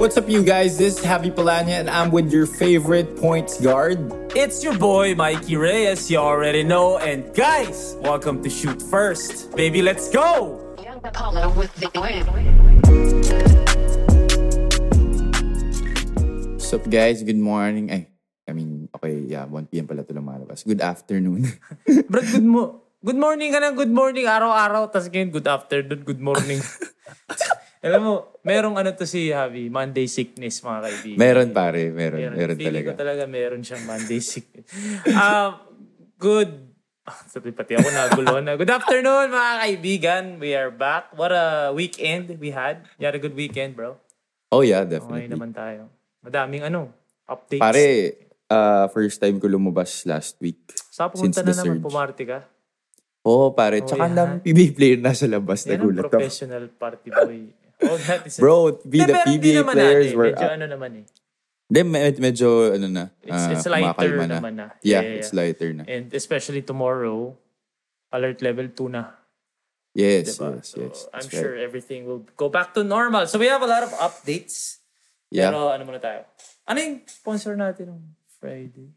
What's up, you guys? This is Javi Palanya, and I'm with your favorite points guard. It's your boy Mikey Reyes, you already know. And guys, welcome to Shoot First. Baby, let's go! Young Apollo with the win. What's up, guys? Good morning. Ay, I mean, okay, yeah, 1 p.m. pala ito lumalabas. Good afternoon. Bro, good mo good morning ka na, good morning araw-araw. Tapos ngayon, good afternoon, good morning. Alam mo, merong ano to si Javi, Monday sickness mga kaibigan. meron, pare. Meron. Meron. Meron, Feeling talaga. ko talaga meron siyang Monday sickness. um, good Ah, Sabi pati ako nagulo na. Good afternoon mga kaibigan. We are back. What a weekend we had. You had a good weekend, bro. Oh, yeah, Okay definitely. naman tayo. Madaming ano, updates. Pare, uh, first time ko lumabas last week. Sa pumunta na naman, surge. pumarty ka. Oo, oh, pare. Tsaka ang PBA player nasa labas. Yan ang Nagulat ako. professional party boy. That is Bro, Hindi, the PBA naman players were Medyo up. ano naman eh. Then, med- medyo, ano na, It's, ah, it's lighter kumakalma naman na. Yeah, it's lighter na. And especially tomorrow, alert level 2 na. Yes, Diba? yes, So, yes. I'm That's sure right. everything will go back to normal. So we have a lot of updates. Yeah. Pero ano muna tayo? Ano yung sponsor natin ng Friday?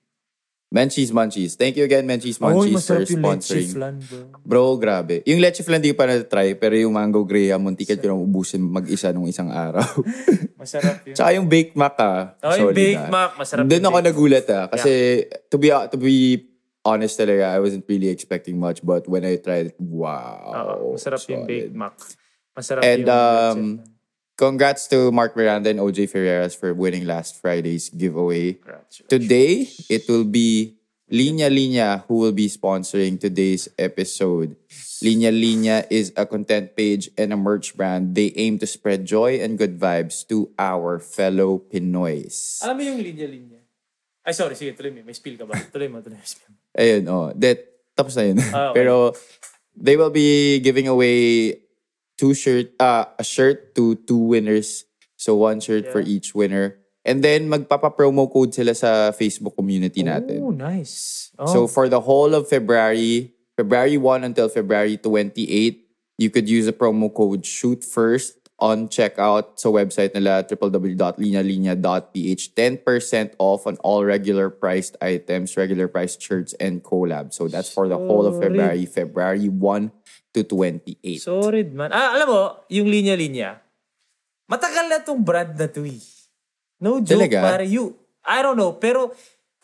Menchie's Munchies. Thank you again, Menchie's Munchies, for sponsoring. flan, bro. Bro, grabe. Yung leche flan di ko pa na-try, pero yung mango graham, muntikan ko na ubusin mag-isa nung isang araw. Masarap yun. Tsaka yung baked mac ah. Oh, yung Baked ah. Mac, masarap Doon yung ako nagulat ah. Kasi to be to be honest talaga, I wasn't really expecting much. But when I tried it, wow. Oo, masarap yung solid. Baked Mac. Masarap And yung um. Congrats to Mark Miranda and OJ Ferreras for winning last Friday's giveaway. Today, it will be Linya Linya who will be sponsoring today's episode. Linya Linya is a content page and a merch brand. They aim to spread joy and good vibes to our fellow Pinoys. Alam mo yung linya-linya? Ay, sorry. Sige, tuloy mo. May spill ka ba? Tuloy mo, tuloy mo. Spill. Ayun, oh. That, tapos na yun. Ah, okay. Pero, they will be giving away two shirt, uh, a shirt to two winners. So, one shirt for Yeah. each winner. And then, magpapa-promo code sila sa Facebook community natin. Oh, nice. Oh, So for the whole of February, February 1 until February 28, you could use the promo code shoot first on checkout sa website nila www.linalinya.ph 10% off on all regular priced items, regular priced shirts and collabs. So that's for the whole of. February, February 1 to 28. Sorry, man. Ah, alam mo, yung linya-linya, matagal na tong brand na to eh. No joke, Talaga? pare. You, I don't know, pero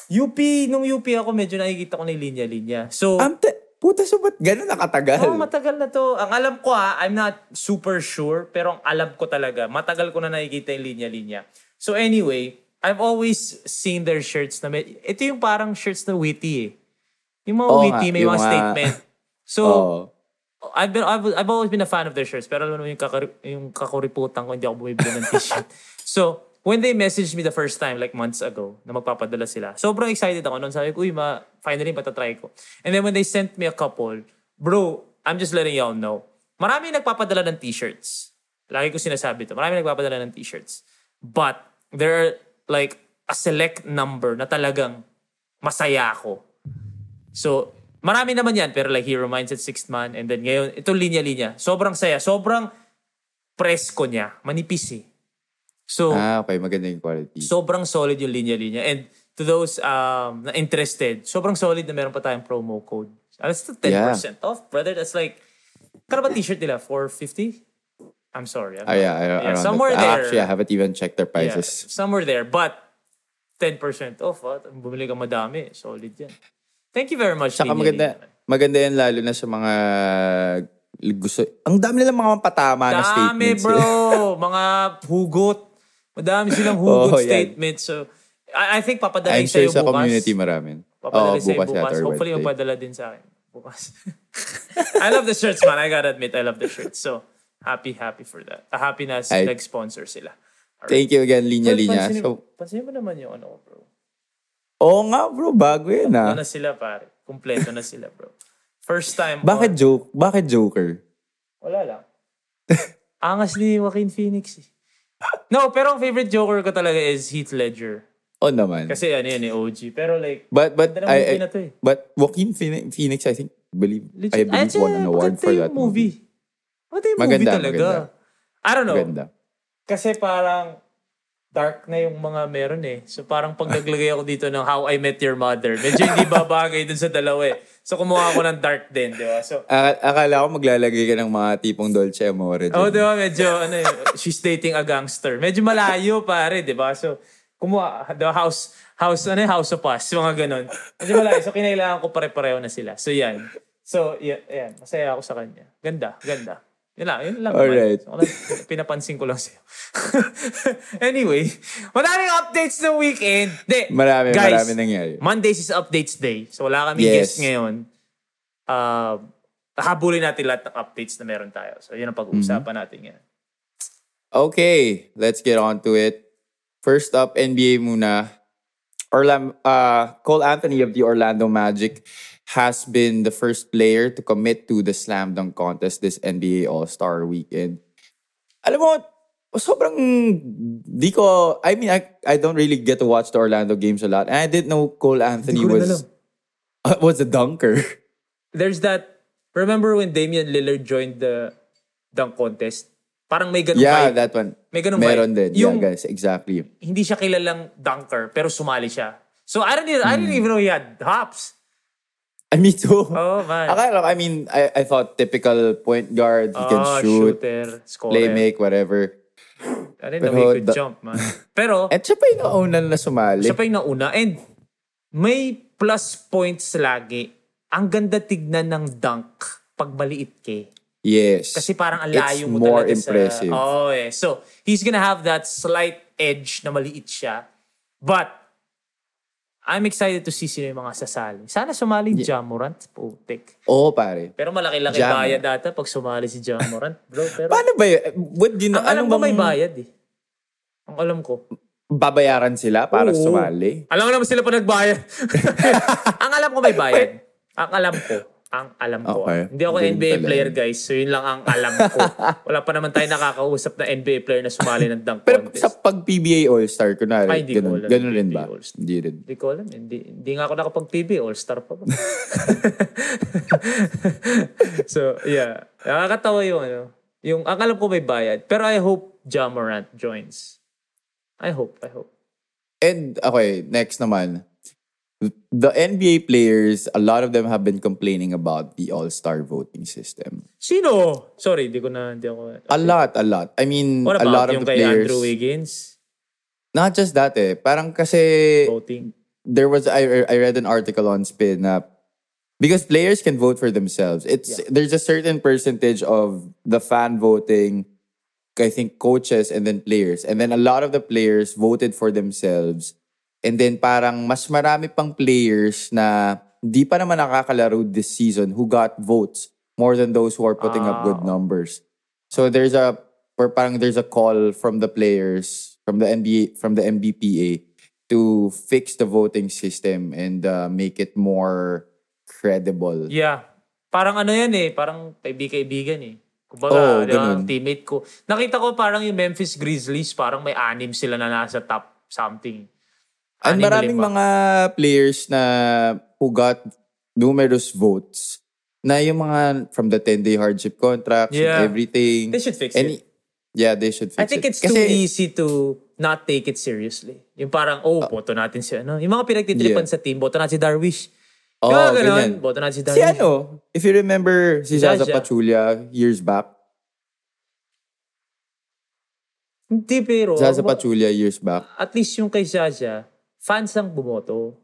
UP, nung UP ako, medyo nakikita ko na yung linya-linya. So, Am, te- puta, so ba't ganun nakatagal? oh, matagal na to. Ang alam ko ha, I'm not super sure, pero ang alam ko talaga, matagal ko na nakikita yung linya-linya. So anyway, I've always seen their shirts na may, ito yung parang shirts na witty eh. Yung mga Oo witty, nga, may yung mga mga- statement. So, Oo. I've been I've, I've always been a fan of their shirts pero alam mo yung kakari, yung kakuriputan ko hindi ako bumibili ng t-shirt. so, when they messaged me the first time like months ago na magpapadala sila. Sobrang excited ako noon. Sabi ko, "Uy, ma finally patatry ko." And then when they sent me a couple, bro, I'm just letting y'all know. Marami nagpapadala ng t-shirts. Lagi ko sinasabi to. Marami nagpapadala ng t-shirts. But there are like a select number na talagang masaya ako. So, marami naman yan. Pero like Hero Mindset, Sixth Man, and then ngayon, ito linya-linya. Sobrang saya. Sobrang presko niya. Manipis eh. So, Ah, okay. Maganda yung quality. sobrang solid yung linya-linya. And to those um, na interested, sobrang solid na meron pa tayong promo code. That's still 10% off, brother. That's like, kano ba t-shirt nila? 450? I'm sorry. I'm Ah, yeah, I- yeah, around somewhere that. There. Actually, I haven't even checked their Yeah, prices. somewhere there. But 10% off. Ah. Bumili ka madami. Solid yan. Thank you very much. Tsaka Linya maganda, maganda yan lalo na sa mga gusto. Ang dami nilang mga patama na Dami, statements. bro. mga hugot. Madami silang hugot Oh, yan. statements. So, I, I think papadala I'm sure sa'yo sa bukas. community maraming. Papadala Oo, sa'yo bukas bukas. yata or Hopefully, Wednesday. mapadala din sa akin. Bukas. I love the shirts, man. I gotta admit, I love the shirts. So, happy, happy for that. Happy na Ay. nag-sponsor sila. Thank you again, Linya Linya. pansinin, So, pansinin mo naman yung ano, bro. Oo nga bro, bago yan ah. Ano na sila, pare. Kompleto na sila, bro. First time. Bakit on- joke? Bakit Joker? Wala lang. Angas ni Joaquin Phoenix eh. No, pero ang favorite Joker ko talaga is Heath Ledger. Oo naman. Kasi ano yan eh, OG. Pero like, but, but, I, movie I- na to eh. but Joaquin Phoenix, I think, believe, I legit. believe won an award for that movie. Maganda yung Maganda, movie talaga. maganda. I don't know. Maganda. Kasi parang, dark na yung mga meron eh. So parang pag naglagay ako dito ng How I Met Your Mother, medyo hindi babagay dun sa dalawa eh. So kumuha ako ng dark din, di ba? So, Ak- akala ko maglalagay ka ng mga tipong Dolce Amore. oh, dyan. di ba? Medyo, ano eh, she's dating a gangster. Medyo malayo pare, di ba? So, kumuha, the house, house, ano eh, house of us, mga ganon. Medyo malayo. So, kinailangan ko pare-pareho na sila. So, yan. So, yan, yan. Masaya ako sa kanya. Ganda, ganda. Yun lang, yun lang. Alright. So, pinapansin ko lang sa'yo. anyway, madaming updates ng weekend. De, Marami, guys, marami nangyari. Mondays is updates day. So wala kami Yes. guest ngayon. Uh, habulin natin lahat ng updates na meron tayo. So yun ang pag-uusapan Mm-hmm. natin ngayon. Okay, let's get on to it. First up, NBA muna. Orlam, uh, Cole Anthony of the Orlando Magic has been the first player to commit to the slam dunk contest this NBA All-Star weekend. Alam mo, sobrang di ko, I mean, I, I don't really get to watch the Orlando games a lot. And I didn't know Cole Anthony ko rin was, was a dunker. There's that, remember when Damian Lillard joined the dunk contest? Parang may ganun yeah, vibe. that one. May ganun Meron vibe. din. Yung- yeah, guys, exactly. Hindi siya kilalang dunker, pero sumali siya. So I don't even, I Hmm. didn't even know he had hops. And me too. Oh, man. Akala, I mean, I, I thought typical point guard, he can Oh, shoot, shooter, scorer. play make, whatever. I didn't know Pero he could the- jump, man. Pero, At siya pa yung nauna na sumali. Siya pa yung nauna. And may plus points lagi. Ang ganda tignan ng dunk pag maliit ke. yes. Kasi parang ang It's layo mo more talaga impressive. sa... Oh, eh. So, he's gonna have that slight edge na maliit siya. But, I'm excited to see sino yung mga sasali. Sana sumali yeah. Jamorant. Putik. Oo, pare. Pero malaki-laki Jam. bayad data pag sumali si Jamorant. Bro, pero... Paano ba yun? What do you know? ang alam ko bang may bayad eh. Ang alam ko. babayaran sila para Oo. sumali? Alam ko naman sila pa nagbayad. ang alam ko may bayad. Ang alam ko. Ang alam ko. Okay. Hindi ako Ganun NBA pala player guys. So yun lang ang alam ko. Wala pa naman tayo nakakausap na NBA player na sumali ng dunk Pero contest. sa pag PBA All-Star, kunwari, Ay, hindi ko ganun, alam. ganun rin ba? PBA All-Star. Hindi rin. Hindi ko alam. Hindi, hindi nga ako nakapag-PB. All-star pa ba? so, yeah. Nakakatawa yung ano. Yung, ang alam ko may bayad. Pero I hope Jamorant joins. I hope. I hope. And, okay, next naman. The NBA players, a lot of them have been complaining about the All-Star voting system. Sino? Sorry, di ko na, di ako. A lot, a lot. I mean, a lot of the players. Andrew Wiggins? Not just that eh. Parang kasi Voting. there was I I read an article on Spin na because players can vote for themselves. It's there's a certain percentage of the fan voting I think coaches and then players. And then a lot of the players voted for themselves. And then parang mas marami pang players na di pa naman nakakalaro this season who got votes more than those who are putting up good numbers. So there's a or parang there's a call from the players from the NBA from the MBPA to fix the voting system and uh, make it more credible. Yeah. Parang ano yan eh. Parang kaibigan-kaibigan eh. Kumbaga, Oo, di ba, ganun. teammate ko. Nakita ko parang yung Memphis Grizzlies, parang may anim sila na nasa top something. And Anim, maraming mga players na who got numerous votes na yung mga from the 10-day hardship contracts Yeah. and everything. They should fix And- it. Yeah, they should fix I think it. it's too easy to not take it seriously. Yung parang, oh, boto natin si ano. Yung mga pinagtitripan Uh, Yeah. sa team, boto natin si Darwish. Oo, Kaya ganun, ganyan. boto natin si Si Darwish. ano, if you remember si Zaza Zaza. Pachulia years back. Hindi pero, Zaza Pachulia years back. at least yung kay Zaza, fans ang bumoto.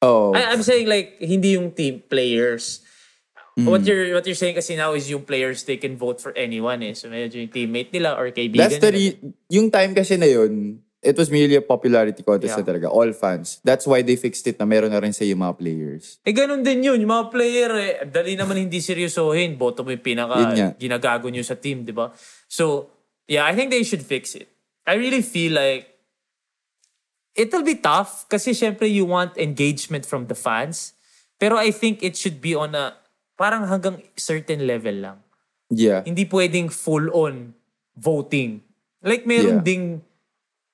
Oh, I, I'm saying like hindi yung team players. Mm. What you're what you're saying kasi now is yung players they can vote for anyone eh. So medyo yung teammate nila or kaibigan that's the re- yung time kasi na yun, it was merely a popularity contest Yeah. na talaga. All fans. That's why they fixed it na meron na rin sa yung mga players. Eh ganun din yun. Yung mga player eh, dali naman hindi seryosohin. Boto mo yung pinaka Yun ginagago nyo sa team, di ba? So, yeah, I think they should fix it. I really feel like it'll be tough kasi syempre you want engagement from the fans. Pero I think it should be on a parang hanggang certain level lang. Yeah. Hindi pwedeng full on voting. Like meron Yeah. ding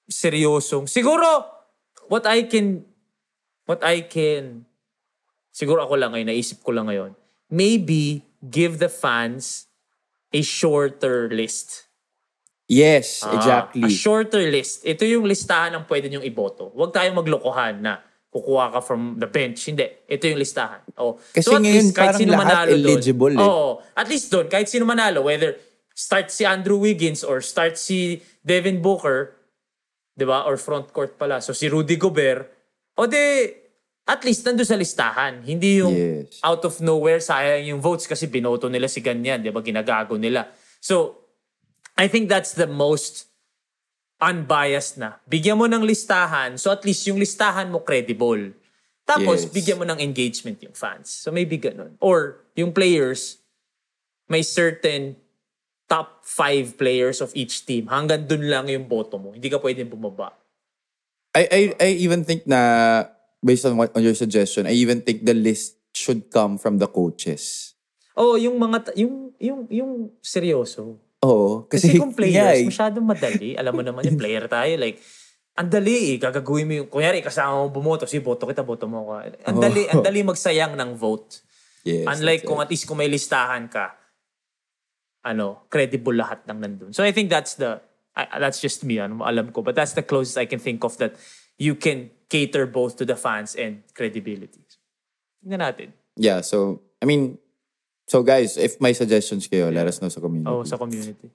seryosong. Siguro what I can what I can siguro ako lang ngayon naisip ko lang ngayon. Maybe give the fans a shorter list. Yes, Ah, exactly. A shorter list. Ito yung listahan ng pwede niyong iboto. Huwag tayong maglokohan na kukuha ka from the bench. Hindi. Ito yung listahan. Oh. Kasi at ngayon, least kahit parang sino lahat eligible eh. Oo. At least doon, kahit sino manalo, whether start si Andrew Wiggins or start si Devin Booker, di ba? Or front court pala. So si Rudy Gobert, o de, at least nandun sa listahan. Hindi yung Yes. out of nowhere, sayang yung votes kasi binoto nila si ganyan, di ba? Ginagago nila. So, I think that's the most unbiased na. Bigyan mo ng listahan, so at least yung listahan mo credible. Tapos, Yes. bigyan mo ng engagement yung fans. So maybe ganun. Or, yung players, may certain top five players of each team. Hanggang dun lang yung boto mo. Hindi ka pwedeng bumaba. I, I, I even think na, based on, what, on your suggestion, I even think the list should come from the coaches. Oh, yung mga, yung, yung, yung seryoso. Oo. Kasi, Kasi, kung yeah, players, eh. masyadong madali. Alam mo naman yung player tayo. Like, ang dali eh. Gagagawin mo yung, kunyari, kasama mo bumoto. Si boto kita, boto mo ko. Ang dali, ang dali magsayang ng vote. Yes, Unlike kung it. at least kung may listahan ka, ano, credible lahat ng nandun. So I think that's the, I- that's just me, ano, alam ko. But that's the closest I can think of that you can cater both to the fans and credibility. Tingnan natin. Yeah, so, I mean, so guys, if may suggestions kayo, let us know sa community. Oh, sa community.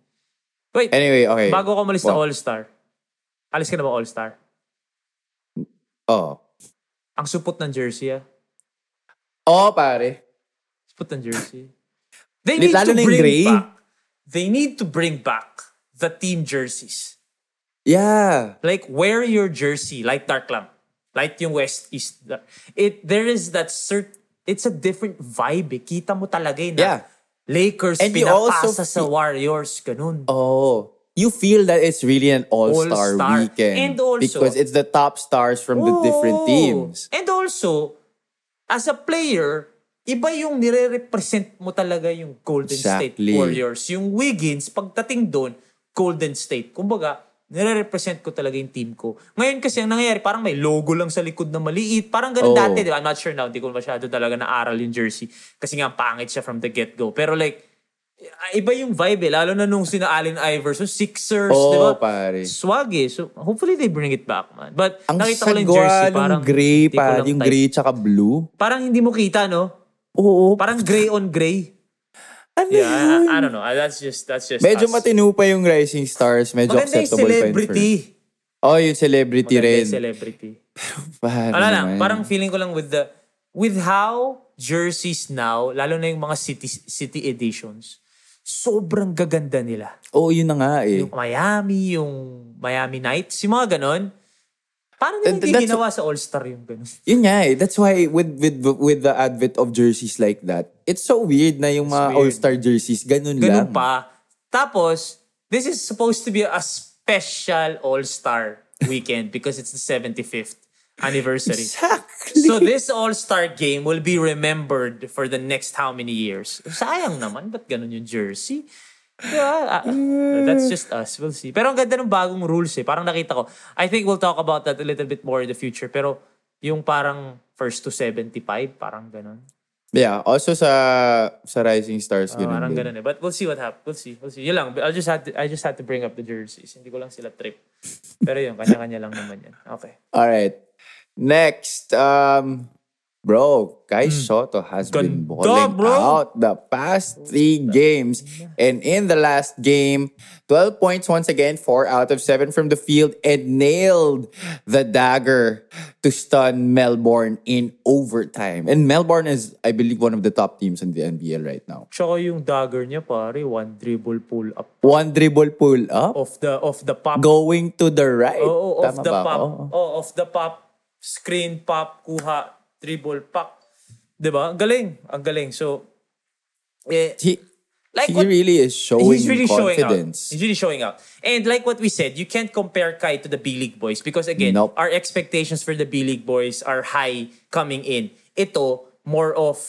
Wait, Anyway, okay. bago ko umalis Wow. All-Star, alis ka na ba All-Star? Oh. Ang supot ng jersey, ah. Oh, pare. Supot ng jersey. They need lalo to bring gray. back, they need to bring back the team jerseys. Yeah. Like, wear your jersey, light dark lang. Light yung west, east. dark. It, there is that cert, it's a different vibe eh. Kita mo talaga eh, na Yeah. Lakers And you also pinapasa sa Warriors, ganun. Oh. You feel that it's really an all-star, All-star. weekend. And also- because it's the top stars from the different teams. And also, as a player, iba yung nire-represent mo talaga yung Golden State Exactly. Warriors. Yung Wiggins, pagdating doon, Golden State. Kumbaga, nire-represent ko talaga yung team ko. Ngayon kasi ang nangyayari, parang may logo lang sa likod na maliit. Parang ganun Oo. dati, di ba? I'm not sure now. Hindi ko masyado talaga naaral yung jersey. Kasi nga, pangit siya from the get-go. Pero like, iba yung vibe eh. Lalo na nung sina Allen Iverson, Sixers, Oo, di ba? pare. Swag eh. So, hopefully they bring it back, man. But, Ang nakita ko lang yung jersey, parang gray hindi ko pa, yung type. gray tsaka blue. Parang hindi mo kita, no? Oo. Parang gray on gray. Ano Yeah, yun? I, I don't know. That's just, that's just Medyo us. matino pa yung Rising Stars. Medyo Maganda yung acceptable pa yun celebrity. for- Oh, yung celebrity Maganda rin. yung celebrity. Paano Wala lang, parang feeling ko lang with the, with how jerseys now, lalo na yung mga city, city editions, sobrang gaganda nila. Oo, yun na nga eh. Yung Miami, yung Miami Knights, yung mga ganon. Nila Th- hindi ginawa sa All-Star yung ganon? Yun nga eh. That's why with with with the advent of jerseys like that, it's so weird na yung mga weird. all-star jerseys, ganun, Ganun lang. pa. Tapos, this is supposed to be a special All-Star weekend because it's the 75th anniversary. Exactly. So this All-Star game will be remembered for the next how many years? Sayang naman, ba't ganun yung jersey? Yeah, ah, that's just us. We'll see. Pero ang ganda ng bagong rules eh. Parang nakita ko. I think we'll talk about that a little bit more in the future. Pero yung parang first to 75, parang ganun. yeah, also sa sa Rising Stars, Ah, ganun parang din. ganun eh. But we'll see what happens. We'll see. We'll see. Yun lang. I'll just had to, I just had to bring up the jerseys. Hindi ko lang sila trip. Pero yun, kanya-kanya lang naman yan. Okay. Alright. Next, um, bro, Kai Soto has been Hmm. Ganda, balling bro. out the past three games. And in the last game, 12 points once again, 4 out of 7 from the field, and nailed the dagger to stun Melbourne in overtime. And Melbourne is, I believe, one of the top teams in the NBL right now. Tsaka yung dagger niya, pare, one dribble pull up One dribble pull up, of the of the pop. going to the right. Oo, of Tama the pop. ako? Oh, of the pop. Screen pop, kuha, dribble, pop. 'Di ba? Galing. Ang galing. So, eh, He, like he what- really is showing he's really showing out. confidence. He's really showing out. And like what we said, you can't compare Kai to the B-League boys because again, Nope. our expectations for the B-League boys are high coming in. Ito, more of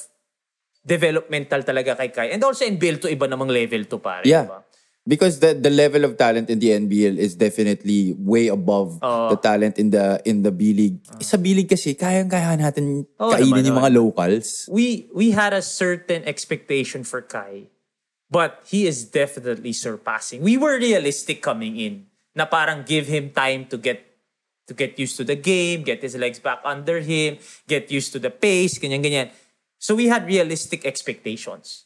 developmental talaga kay Kai. And also NBL to iba namang level to pare. Yeah. diba? Because the the level of talent in the NBL is definitely way above Oo. the talent in the in the B League. Sa B League kasi kayang-kaya natin Oo kainin naman, yung oo mga locals. we we had a certain expectation for Kai But he is definitely surpassing. We were realistic coming in na parang give him time to get to get used to the game, get his legs back under him, get used to the pace, ganyan ganyan. So we had realistic expectations.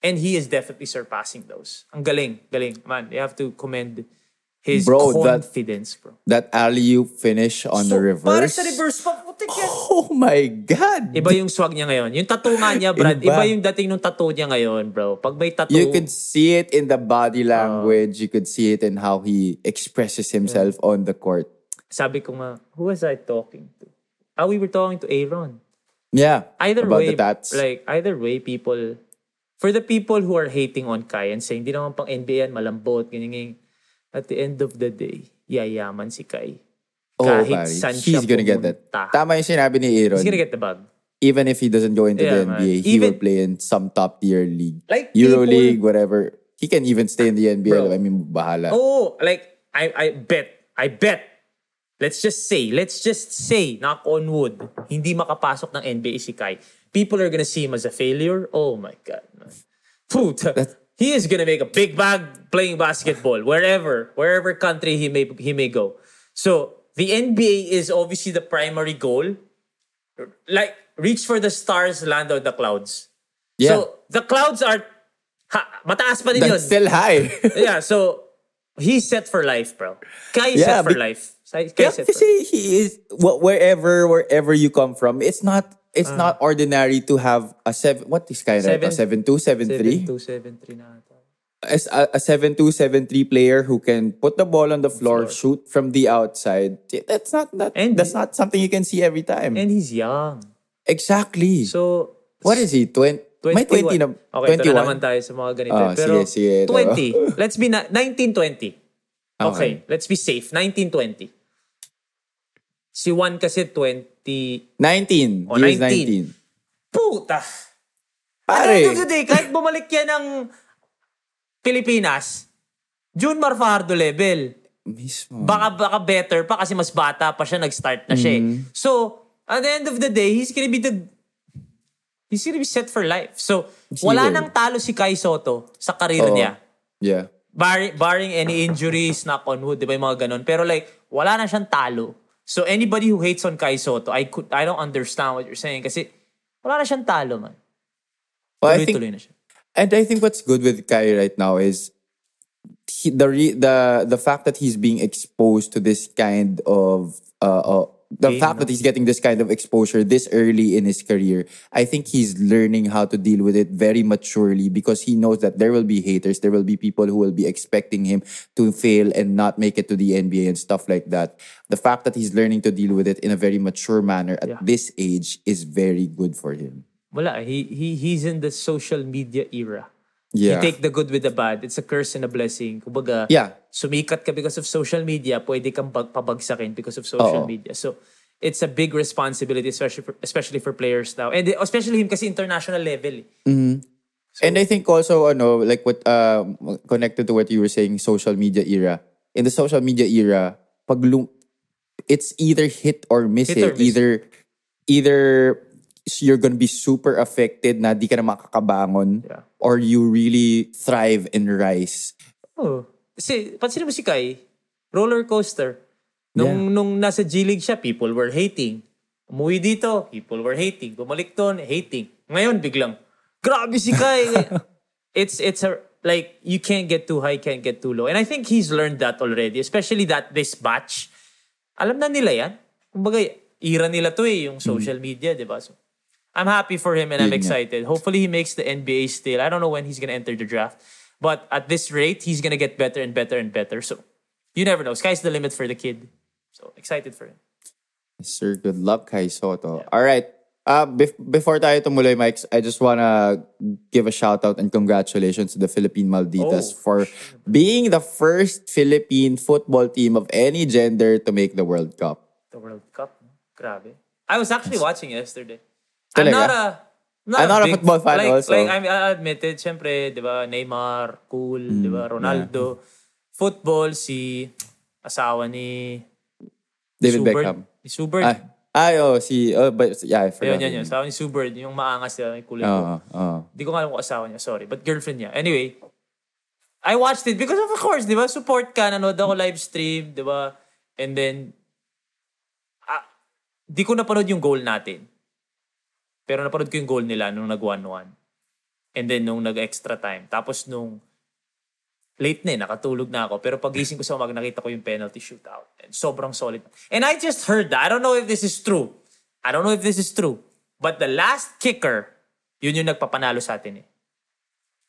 And he is definitely surpassing those. Ang galing, galing. Man, you have to commend his Bro, that- confidence, bro. That alley finish on the reverse. Para sa reverse pa, putik yan. Oh my God. Iba yung swag niya ngayon. Yung tattoo nga niya, Brad, Iba. iba yung dating ng tattoo niya ngayon, bro. Pag may tattoo, You could see it in the body Uh. language. you could see it in how he expresses himself on the court. sabi ko nga, who was I talking to? Ah, we were talking to Aaron. Yeah. Either way, like, either way, people, for the people who are hating on Kai and saying, di naman pang NBA yan, malambot, ganyan, ganyan. At the end of the day, yayaman si Kai. oh, Kahit pare, saan siya he's gonna get that. pumunta. Tama yung sinabi ni Aaron. He's gonna get the bag. Even if he doesn't go into Yeah, the man. NBA, he Even- will play in some top tier league. Like, Euro people- League, whatever. He can even stay in the NBA. Bro. I mean, bahala. Oh, like, I, I bet, I bet, let's just say, let's just say, knock on wood, hindi makapasok ng NBA si Kai. People are gonna see him as a failure. Oh my God, man. Puta. He is gonna make a big bag playing basketball wherever, wherever country he may he may go. So the NBA is obviously the primary goal. Like reach for the stars, land on the clouds. Yeah. So the clouds are ha, mataas pa din yun still high. yeah, so he's set for life, bro. Kai Yeah, set for be- life. Kai Yeah, set for kasi he is wh- wherever wherever you come from. It's not it's not ordinary to have a seven. What is kind of Uh. Seven- a seven two seven three? 7273 na ata. As a, a seven two seven three player who can put the ball on the floor, shoot from the outside. That's not that. And- that's not something you can see every time. And he's young. exactly. So, what is he? Twenty. May 20 na. Okay, ito 21? na naman tayo sa mga ganito. Oh, Pero sige, sige. 20. Let's be na, 1920. Okay. Okay. let's be safe. 1920. Si Juan kasi 20. 19. Oh, he is 19. 19. Puta! At the Pare. end of the day, kahit bumalik yan ng Pilipinas, June Marfardo level. Mismo. baka baka better pa kasi mas bata pa siya nag-start na siya. eh. Mm-hmm. So, at the end of the day, he's gonna be the he's gonna be set for life. So, wala will. nang talo si Kai Soto sa karir Oo. niya. Yeah. Barring, barring any injuries, knock on wood, di ba yung mga ganun. Pero like, wala na siyang talo. So, anybody who hates on Kai Soto, I could I don't understand what you're saying kasi wala na siyang talo, man. Well, I think Tuloy-tuloy na siya. And I think what's good with Kai right now is he, the re, the the fact that he's being exposed to this kind of uh, uh the fact that he's getting this kind of exposure this early in his career. I think he's learning how to deal with it very maturely because he knows that there will be haters, there will be people who will be expecting him to fail and not make it to the NBA and stuff like that. The fact that he's learning to deal with it in a very mature manner at Yeah. this age is very good for him. Wala. He, he, he's in the social media era. Yeah. You take the good with the bad. It's a curse and a blessing. Kumbaga, Yeah. sumikat ka because of social media, pwede kang bag- pabagsakin because of social Oo. media. So, it's a big responsibility, especially for, especially for players now. And especially him kasi international level. eh. And I think also, ano, like what, um, connected to what you were saying, social media era. In the social media era, pag lum- it's either hit or miss. Hit eh. or miss. Either, either you're gonna be super affected na di ka na makakabangon Yeah. Or you really thrive and rise. Oh. Kasi, pansin mo si Kai, roller coaster. Nung, Yeah. nung nasa G-League siya, people were hating. Umuwi dito, people were hating. Bumalik doon, hating. Ngayon, biglang, grabe si Kai. it's, it's a, like, you can't get too high, can't get too low. And I think he's learned that already, especially that this batch. Alam na nila yan. Kumbaga, era nila to eh, yung social media, di ba? So, I'm happy for him and I'm excited. Hopefully he makes the NBA still. I don't know when he's gonna enter the draft. But at this rate, he's gonna get better and better and better. So you never know. Sky's the limit for the kid. So excited for him. Sir, good luck kay Soto. All right. Uh, bef- before tayo tumuloy, Mike, I just wanna give a shout out and congratulations to the Philippine Malditas Oh, for being the first Philippine football team of any gender to make the World Cup. The World Cup. Grabe. I was actually watching yesterday. Talaga? I'm not a I'm not a football fan like, also. Like, I, I admit it, syempre, di ba, Neymar, cool, di Mm, ba, Ronaldo. Football, si asawa ni David Subert. Beckham. Ni Subert. Ah, Ay, oh, si, oh, but, yeah, I forgot. Ayun, yun, her yun. Sabi ni Sue Bird, yung maangas nila, yung kulay Oo, ko. oo. Hindi ko nga alam kung asawa niya, sorry. But girlfriend niya. Anyway, I watched it because of course, di ba? Support ka, nanood ako live stream, di ba? And then, ah, di ko napanood yung goal natin. Pero napanood ko yung goal nila nung nag 1-1. And then nung nag-extra time. Tapos nung late na eh, nakatulog na ako. Pero pagising ko sa umaga, nakita ko yung penalty shootout. And sobrang solid. And I just heard that. I don't know if this is true. I don't know if this is true. But the last kicker, yun yung nagpapanalo sa atin eh.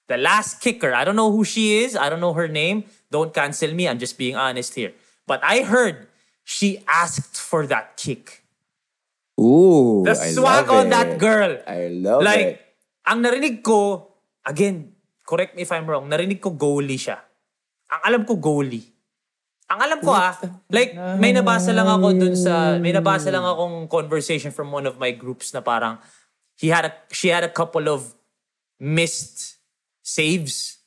The last kicker, I don't know who she is. I don't know her name. Don't cancel me. I'm just being honest here. But I heard she asked for that kick. Ooh, The I swag love on it. that girl. I love like, it. ang narinig ko, again, correct me if I'm wrong, narinig ko goalie siya. Ang alam ko goalie. Ang alam ko ah, like, may nabasa lang ako dun sa, may nabasa lang akong conversation from one of my groups na parang, he had a, she had a couple of missed saves,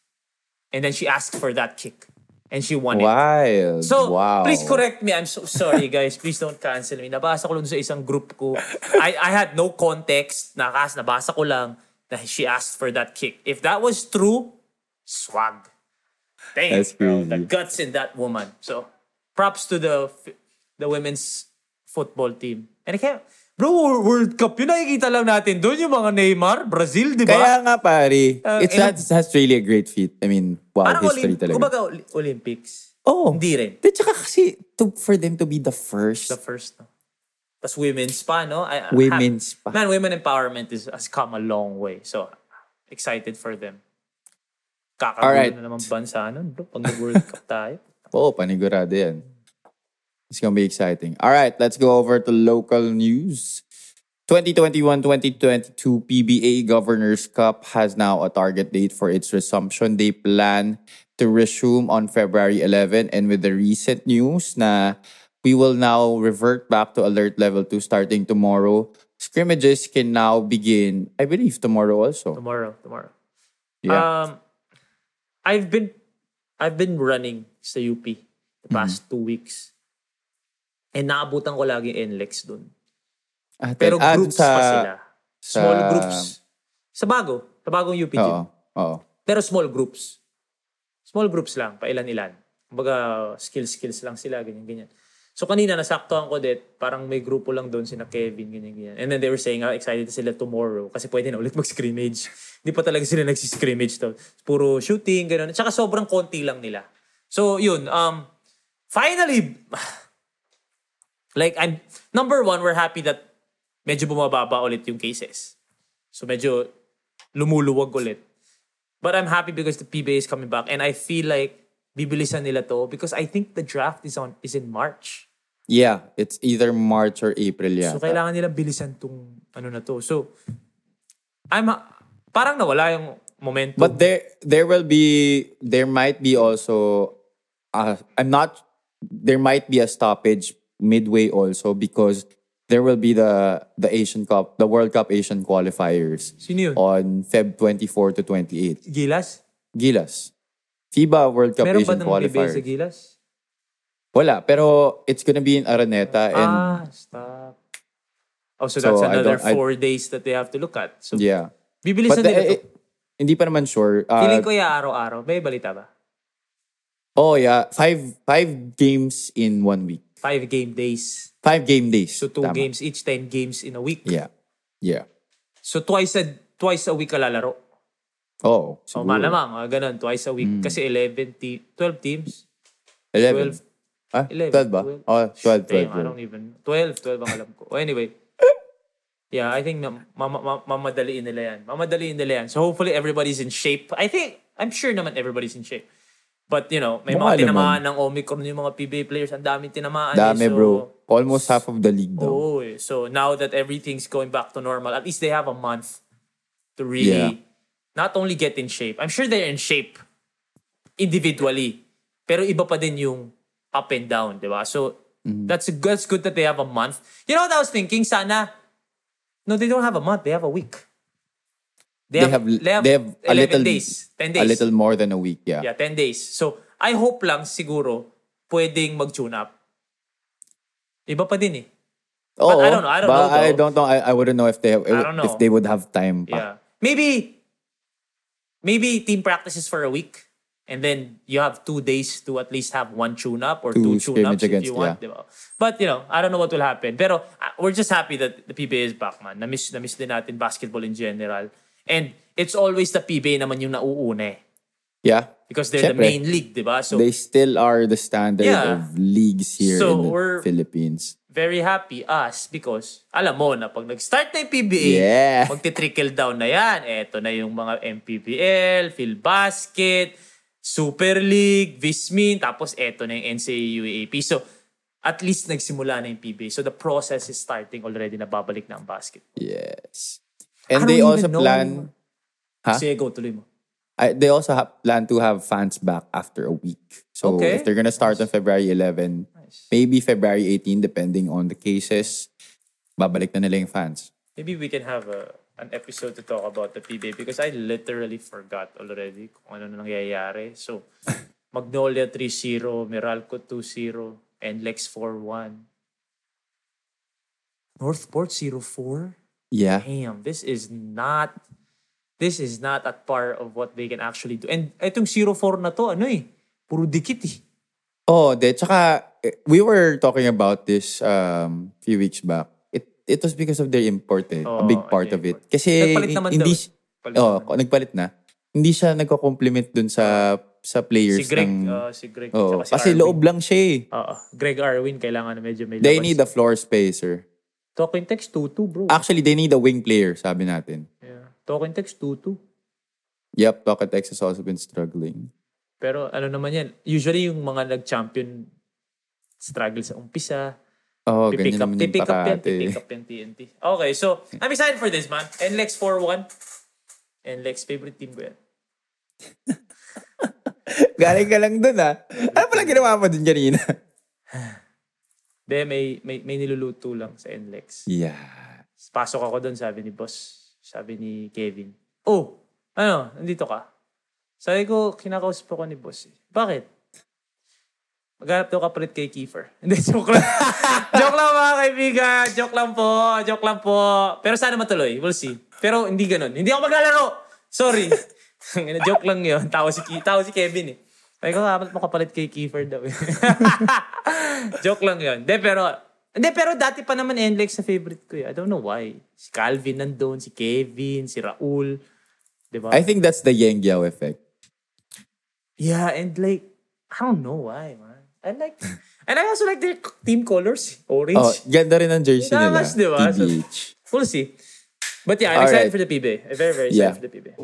and then she asked for that kick. And she won it. Wild. So, wow. please correct me. I'm so sorry, guys. Please don't cancel me. Nabasa ko lang sa isang group ko. I, I had no context. Nakas, nabasa ko lang na she asked for that kick. If that was true, swag. Damn, That's crazy. The guts in that woman. So, props to the the women's football team. And I can't, bro, World Cup, yun nakikita lang natin doon yung mga Neymar, Brazil, di ba? Kaya nga, pare. Uh, it's that's, that's really a great feat. I mean, wow, Parang history Olymp- talaga. kumbaga, Olympics. oh. Hindi rin. Di, tsaka kasi, to, for them to be the first. the first. No? Tapos women's pa, no? I, Women's pa. Man, women empowerment is, has come a long way. So, excited for them. Kakagulo Alright. na naman bansa nun, bro. Pag nag-World Cup tayo. Oo, panigurado yan. It's gonna be exciting. All right, let's go over to local news. 2021-2022 PBA Governors Cup has now a target date for its resumption. They plan to resume on February 11 and with the recent news na we will now revert back to alert level 2 starting tomorrow. Scrimmages can now begin, I believe, tomorrow also. Tomorrow, tomorrow. Yeah. Um, I've been, I've been running sa UP the Mm-hmm. past two weeks. And naabutan ko lagi NLEX dun. Ah, Pero ah, groups sa- pa sila. Small sa- groups. Sa bago. Sa bagong UP gym. Oo, oo. Pero small groups. Small groups lang, pa ilan-ilan. Kumbaga, skills-skills lang sila, ganyan-ganyan. So kanina, nasaktohan ko dit, parang may grupo lang doon, sina Kevin, ganyan-ganyan. And then they were saying, ah, excited sila tomorrow kasi pwede na ulit mag-scrimmage. Hindi pa talaga sila nagsiscrimmage to. Puro shooting, gano'n. Tsaka sobrang konti lang nila. So, yun. Um, finally, like, I'm, number one, we're happy that medyo bumababa ulit yung cases. So, medyo lumuluwag ulit. But I'm happy because the PBA is coming back and I feel like bibilisan nila to because I think the draft is on is in March. Yeah, it's either March or April So yata. kailangan nila bilisan tong ano na to. So I'm parang nawala yung momentum. But there there will be there might be also uh, I'm not there might be a stoppage midway also because there will be the the Asian Cup, the World Cup Asian qualifiers Sino yun? on Feb 24 to 28. Gilas? Gilas. FIBA World Cup Meron ba Asian ng PBA sa qualifiers. Gilas? Wala, pero it's gonna be in Araneta and ah, stop. Oh, so So, that's another don't- I- four days that they have to look at. So, yeah. bibilisan But nila eh, hindi pa naman sure. Uh, Feeling ko ya araw-araw. May balita ba? oh yeah, five five games in one week. Five game days. Five game days. So two Tama. games each, ten games in a week. Yeah. Yeah. So twice a twice a week ka lalaro. Oh, So malamang, ah, ganun, twice a week. Mm. Kasi 11, te- 12 teams. 11. 12. Ah, 11, 12 ba? 12. Oh, 12, 12. Damn, I don't even, 12, 12 ang alam ko. Oh, anyway. Yeah, I think na, mama, mama, mamadaliin nila yan. Mamadaliin nila yan. So hopefully everybody's in shape. I think, I'm sure naman everybody's in shape. But you know, may Mukha mga tinamaan ng Omicron yung mga PBA players. Ang daming tinamaan. Dami, eh. So, bro. Almost half of the league daw. Oo eh. So now that everything's going back to normal, at least they have a month to really Yeah. not only get in shape. I'm sure they're in shape individually. Pero iba pa din yung up and down, di ba? So Mm-hmm. that's that's good that they have a month. You know what I was thinking? Sana, no, they don't have a month. They have a week. They have, they have, a 11 little, days. 10 days. a little more than a week, yeah. Yeah, 10 days. So, I hope lang siguro pwedeng mag-tune up. Iba pa din eh. Oh, I don't know. I don't but know, I though. don't know. I, I wouldn't know if they have, know. if they would have time. pa. Yeah. Maybe maybe team practices for a week and then you have two days to at least have one tune up or Two two tune ups if you want, yeah. diba? But you know, I don't know what will happen. Pero uh, we're just happy that the PBA is back, man. Na-miss, na-miss din natin basketball in general. And it's always the PBA naman yung nauuna eh. Yeah. Because they're the Siyempre. main league, di ba? So They still are the standard Yeah. of leagues here So, in the we're- Philippines. very happy us because alam mo na pag nag-start na yung PBA, Yeah. magti-trickle down na yan. Eto na yung mga MPBL, PhilBasket, Super League, Vismin, tapos eto na yung NCAA UAAP. So, at least nagsimula na yung PBA. So, the process is starting already na babalik na ang basket. Yes. I And don't they also know. plan Huh? Sige, go, tuloy mo. I, they also have, plan to have fans back after a week. So Okay. if they're gonna start on February 11, maybe February 18, depending on the cases, babalik na nila yung fans. Maybe we can have a, an episode to talk about the PBA because I literally forgot already kung ano na nangyayari. So, Magnolia 3-0, Meralco 2-0, and Lex 4-1. Northport 0-4? Yeah. Damn, this is not this is not at par of what they can actually do. And itong 0-4 na to, ano eh, puro dikit eh. Oh, de, tsaka, eh, we were talking about this um few weeks back. It it was because of their import eh. a Oo, big part of it. import. Kasi Nagpalit naman hindi, daw eh. Palit oh, naman. nagpalit na. Hindi siya nagko-compliment dun sa sa players Si Greg, ng... uh, si Greg, oh, si kasi Arvin. loob lang siya eh. Oo, Greg Arwin, kailangan na medyo may They labas. need a floor spacer. Talking text 2-2, bro. Actually, they need a wing player, sabi natin. Yeah. Talking text 2-2. Yep, Tocatex has also been struggling. Pero ano naman yan, usually yung mga nag-champion struggle sa umpisa. Oh, pipick ganyan up, naman yung pipick up yan, pipick up yan TNT. Okay, so I'm excited for this, man. NLEX 4-1. NLEX, favorite team ko yan. Galing ka lang dun ah. Ano pala ginawa mo dun kanina? De, may, may, may niluluto lang sa NLEX. yeah. Pasok ako doon, sabi ni boss. Sabi ni Kevin. Oh, ano, nandito ka? Sabi ko, kinakausap ako ni boss. eh. Bakit? Maghanap daw kapalit kay Kiefer. Hindi, joke lang. joke lang mga kaibigan. Joke lang po. Joke lang po. Pero sana matuloy. We'll see. Pero hindi ganun. Hindi ako maglalaro. Sorry. joke lang yun. Tawa si, Ki- tawa si Kevin eh. Ko, dapat mo kapalit kay Kiefer daw. joke lang yun. Hindi, pero hindi, pero dati pa naman NLEX sa favorite ko eh. I don't know why. Si Calvin nandun, si Kevin, si Raul. Diba? I think that's the Yang Yao effect. yeah, and like, I don't know why, man. I like, and I also like their team colors. Orange. Oh, ganda rin ang jersey nila. Tamas, di ba? So- TBH. We'll see. But yeah, I'm excited Alright. for the PBA. I'm very, very excited Yeah. for the PBA.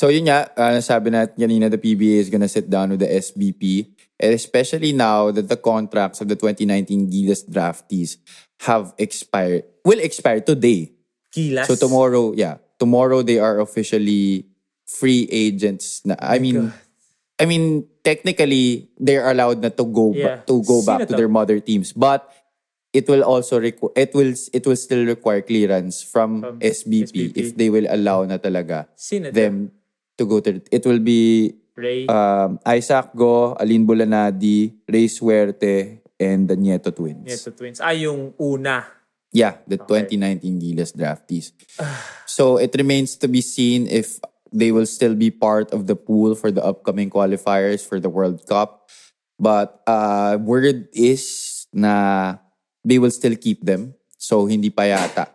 So yun nga, uh, nasabi natin kanina the PBA is gonna sit down with the SBP. Especially now that the contracts of the 2019 Gilas draftees have expired, will expire today. Kilas. So tomorrow, yeah, tomorrow they are officially free agents. Na, I mean, I mean, technically they're allowed na to go Yeah. ba- to go Sino back to to? their mother teams, but it will also requ- it will it will still require clearance from, From SBP, SBP. if they will allow na talaga Sino them to go to it will be Ray. um, Isaac Go, Alin Bulanadi, Ray Suerte, and the Nieto twins. Nieto Twins. Ah, yung una. Yeah, the 2019 Gilas draftees. so it remains to be seen if they will still be part of the pool for the upcoming qualifiers for the World Cup. But uh, word is na they will still keep them. So hindi pa yata.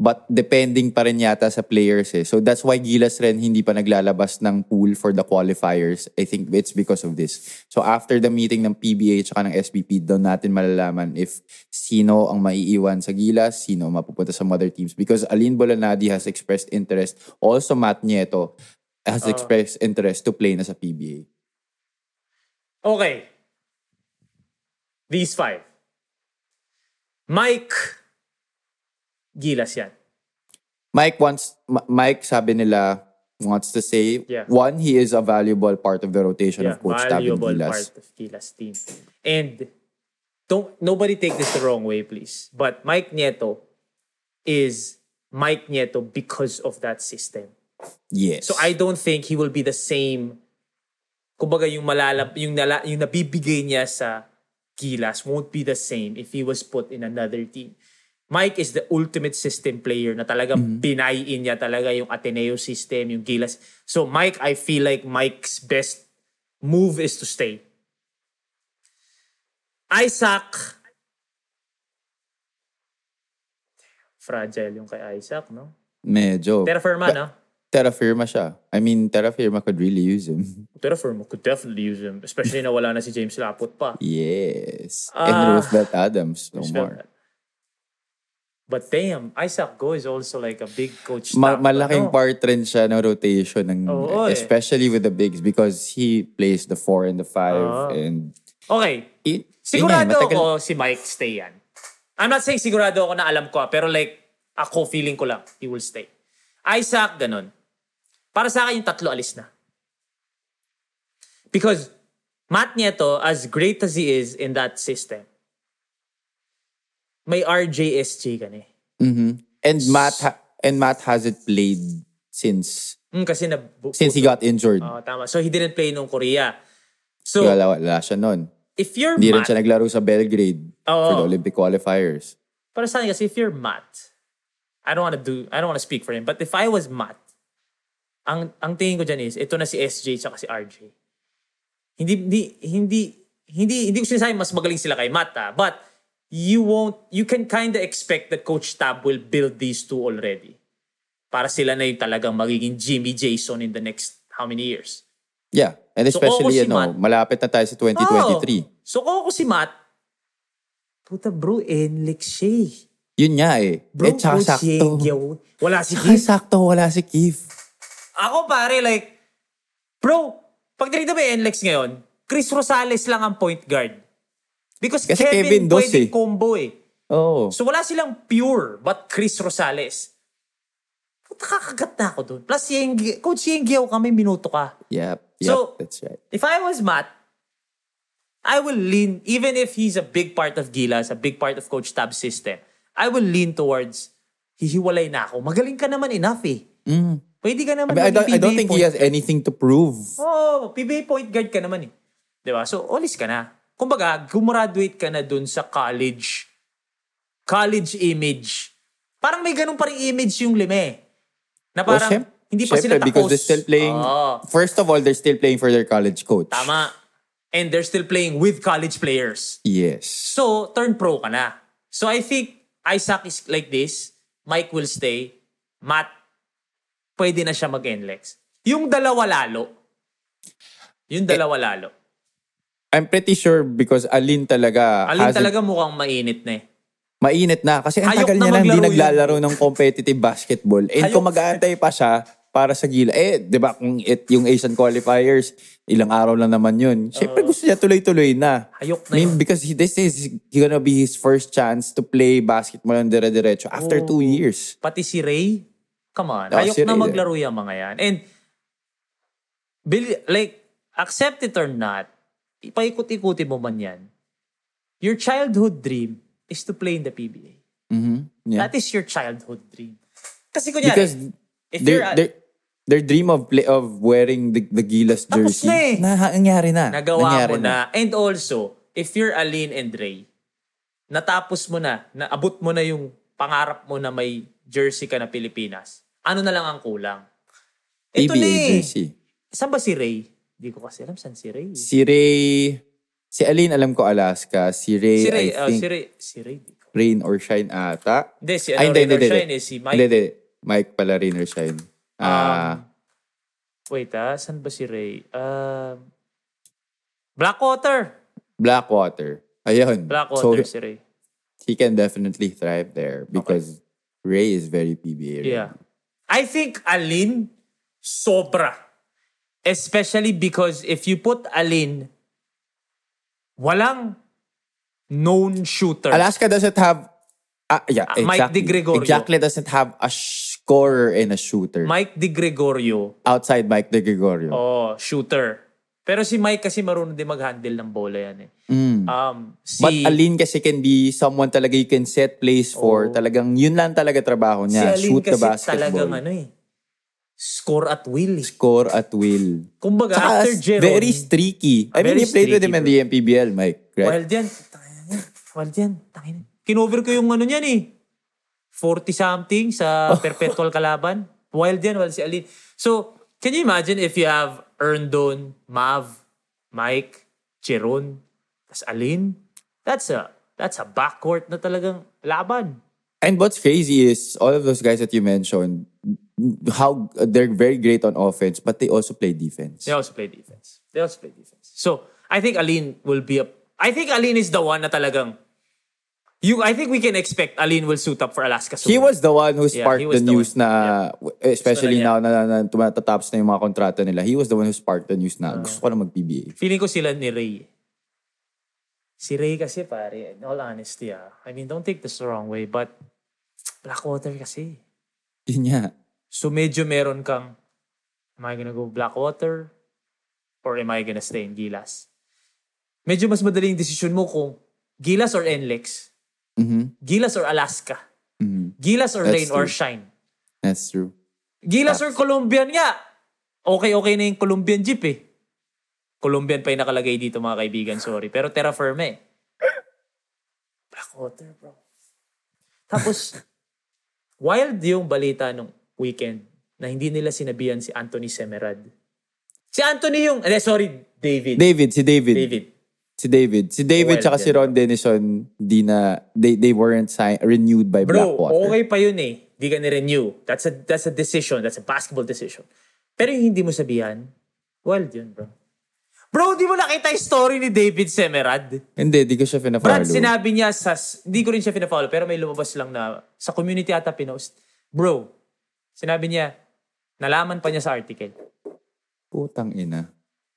But depending pa rin yata sa players eh. So that's why Gilas rin hindi pa naglalabas ng pool for the qualifiers. I think it's because of this. So after the meeting ng PBA at ng SBP, doon natin malalaman if sino ang maiiwan sa Gilas, sino mapupunta sa mother teams. Because Alin Bolanadi has expressed interest. Also Matt Nieto has expressed interest to play na sa PBA. Okay. These five. Mike. Gilas yan. Mike wants, Mike sabi nila, wants to say, Yeah. one, he is a valuable part of the rotation Yeah, of Coach valuable Gilas. part of Gilas team. And don't nobody take this the wrong way, please. But Mike Nieto is Mike Nieto because of that system. Yes. So I don't think he will be the same kumbaga yung malalap yung nala, yung nabibigay niya sa Gilas won't be the same if he was put in another team. Mike is the ultimate system player na talagang binayin niya talaga yung Ateneo system, yung Gilas. So Mike, I feel like Mike's best move is to stay. Isaac. Fragile yung kay Isaac, no? Medyo. Terra Firma, no? Terra firma siya. I mean, Terra firma could really use him. Terra Firma could definitely use him. Especially na wala na si James Laput pa. Yes. Ah. and Roosevelt Adams, no Spell more. But damn, Isaac Go is also like a big coach. Ma- malaking ano? part rin siya ng rotation ng Oo, eh. especially with the bigs because he plays the four and the five Oo. and Okay, it, sigurado nga, matagal- ako si Mike stay yan. I'm not saying sigurado ako na alam ko, ah, pero like, ako feeling ko lang, he will stay. Isaac, ganun. Para sa akin, yung tatlo alis na. Because Matt Nieto, as great as he is in that system, may RJSJ ka na eh. Mhm. And Matt ha- and Matt hasn't played since Mm, kasi na since he got injured. Oo, tama. So he didn't play nung Korea. So wala, wala siya nun. if you're Hindi rin siya naglaro sa Belgrade Oo. for the Olympic qualifiers. para sa akin kasi if you're Matt, I don't want to do, I don't want to speak for him, but if I was Matt, ang ang tingin ko dyan is, ito na si SJ at si RJ. Hindi, hindi, hindi, hindi, hindi ko sinasabi mas magaling sila kay Matt ah, but you won't, you can kind of expect that Coach Tab will build these two already. Para sila na yung talagang magiging Jimmy Jason in the next how many years. Yeah. And So, especially, si ano, Matt- malapit na tayo sa 2023. Oo. So ako si Matt, puta bro, Enlix siya eh. Yun nga eh. Bro, eh, tsaka Coach sakto. Yengyo. Wala si Tsaka Keith. sakto, wala si Keith. Ako pare, like, bro, pag tinignan mo yung NLEX ngayon, Chris Rosales lang ang point guard. Because Kasi Kevin, Kevin Dos pwedeng eh. combo eh. Oh. So wala silang pure but Chris Rosales. Puta kakagat na ako doon. Plus, Yengi, Coach Yengiaw kami, minuto ka. Yep. Yep. So- that's right. If I was Matt, I will lean, even if he's a big part of Gilas, a big part of Coach Tab's system, I will lean towards, hihiwalay na ako. Magaling ka naman enough eh. Pwede ka naman Mm. I, mean, I, don't, I don't think he has anything to prove. Oh, PBA point guard ka naman eh. 'Di ba? So, alis ka na. Kumbaga, gumraduate ka na dun sa college college image. Parang may ganun pa rin image yung lime. Na Well, parang syem- hindi pa sila tapos. because they're still playing, Oo, first of all, they're still playing for their college coach. tama. And they're still playing with college players. Yes. So, turn pro ka na. So, I think Isaac is like this. Mike will stay. Matt, pwede na siya mag-NLEX. Yung dalawa lalo. Yung dalawa lalo. I'm pretty sure because Alin talaga Alin hasn't- talaga mukhang mainit na eh. mainit na. Kasi ang tagal na niya lang hindi maglaro yun. naglalaro ng competitive basketball. And Hayok. kung mag-aantay pa siya para sa gila, eh, di ba, kung it, yung Asian qualifiers, ilang araw lang naman yun. Siyempre gusto niya tuloy-tuloy na. Hayok na I mean, yun. because he, this is gonna be his first chance to play basketball ng dire-diretso after two years. Pati si Ray, come on. Oh, hayok si na Ray, maglaro yung mga yan. And, bil- like, accept it or not, ipaikot-ikuti mo man yan, your childhood dream is to play in the PBA. Yeah. That is your childhood dream. Kasi kunyari, Because if their, you're a- their, their dream of play, of wearing the, the Gilas Tapos jersey, na eh. na, nangyari na. Nagawa Nangyari mo na. And also, if you're Aline and Ray, natapos mo na, naabot mo na yung pangarap mo na may jersey ka na Pilipinas, ano na lang ang kulang? Ito PBA na eh. jersey. Saan ba si Ray? Hindi ko kasi alam saan si Ray. Si Ray, si Aline alam ko Alaska, si Ray, Si Ray, I oh, think si Ray, si Ray. Rain or Shine ata. Hindi, si Ay, ano, Rain or Shine is si Mike. Hindi, hindi. Mike pala Rain or Shine. Ah, Wait ah, saan ba si Ray? Um, Blackwater. Blackwater. Ayun. Blackwater So, si Ray. he can definitely thrive there because Ray is very PBA. Yeah. I think Alin, sobra. Especially because if you put Alin, walang known shooter. Alaska doesn't have ah, yeah, Ah, Mike exactly. Di Gregorio. Exactly doesn't have a scorer and a shooter Mike Di Gregorio, outside Mike De Gregorio. oh, shooter. Pero si Mike kasi marunong din mag-handle ng bola yan eh. Um, si, Mm. But Alin kasi can be someone talaga you can set plays for. Talagang yun lang talaga trabaho si niya. Alin Shoot the kasi basketball. talagang ano eh. Score at will eh. Score at will. Kumbaga, Tsaka after Jeron, very streaky. I mean, you played with him in the MPBL, Mike. Right? wild yan. Wild yan. Tangin. Kinover ko yung ano niyan eh. 40-something sa perpetual kalaban. Wild yan, wild si Alin. So, can you imagine if you have Erndon, Mav, Mike, Chiron, tas Alin? That's a that's a backcourt na talagang laban. And what's crazy is all of those guys that you mentioned, how they're very great on offense, but they also play defense. They also play defense. They also play defense. So, I think Alin will be a... I think Alin is the one na talagang... You, I think we can expect Alin will suit up for Alaska soon. He was the one who Yeah, sparked was the the news one. na, especially Gusto now na, na, na tumatatapos na yung mga kontrata nila. He was the one who sparked the news na gusto ko na mag-PBA. Feeling ko sila ni Ray. Si Ray kasi pare, in all honesty ah. I mean, don't take this the wrong way, but Blackwater kasi. Yun nga. So medyo meron kang, am I gonna go Blackwater? Or am I gonna stay in Gilas? Medyo mas madaling desisyon mo kung Gilas or NLEX. Mhm. Gilas or Alaska. Mhm. Gilas or That's Rain or true. Shine. That's true. Gilas or Colombian nga. Okay-okay na yung Colombian Jeep eh. Colombian pa yung nakalagay dito mga kaibigan, sorry. Pero terra firma eh. Blackwater, bro. Tapos, wild yung balita nung weekend na hindi nila sinabihan si Anthony Semerad. Si Anthony yung, eh, sorry, David. David, si David. David. Si David. Si David Well, tsaka si Ron Denison, di na, they, they weren't sign, renewed by Bro, Blackwater. okay pa yun eh. Di ka ni-renew. That's a, that's a decision. That's a basketball decision. Pero yung hindi mo sabihan, wild yun, bro. Bro, di mo nakita yung story ni David Semerad? Hindi, di ko siya Brad, pinafollow. sinabi niya sa... Hindi ko rin siya pinafollow, pero may lumabas lang na sa community ata pinost. Bro, sinabi niya, nalaman pa niya sa article Putang ina.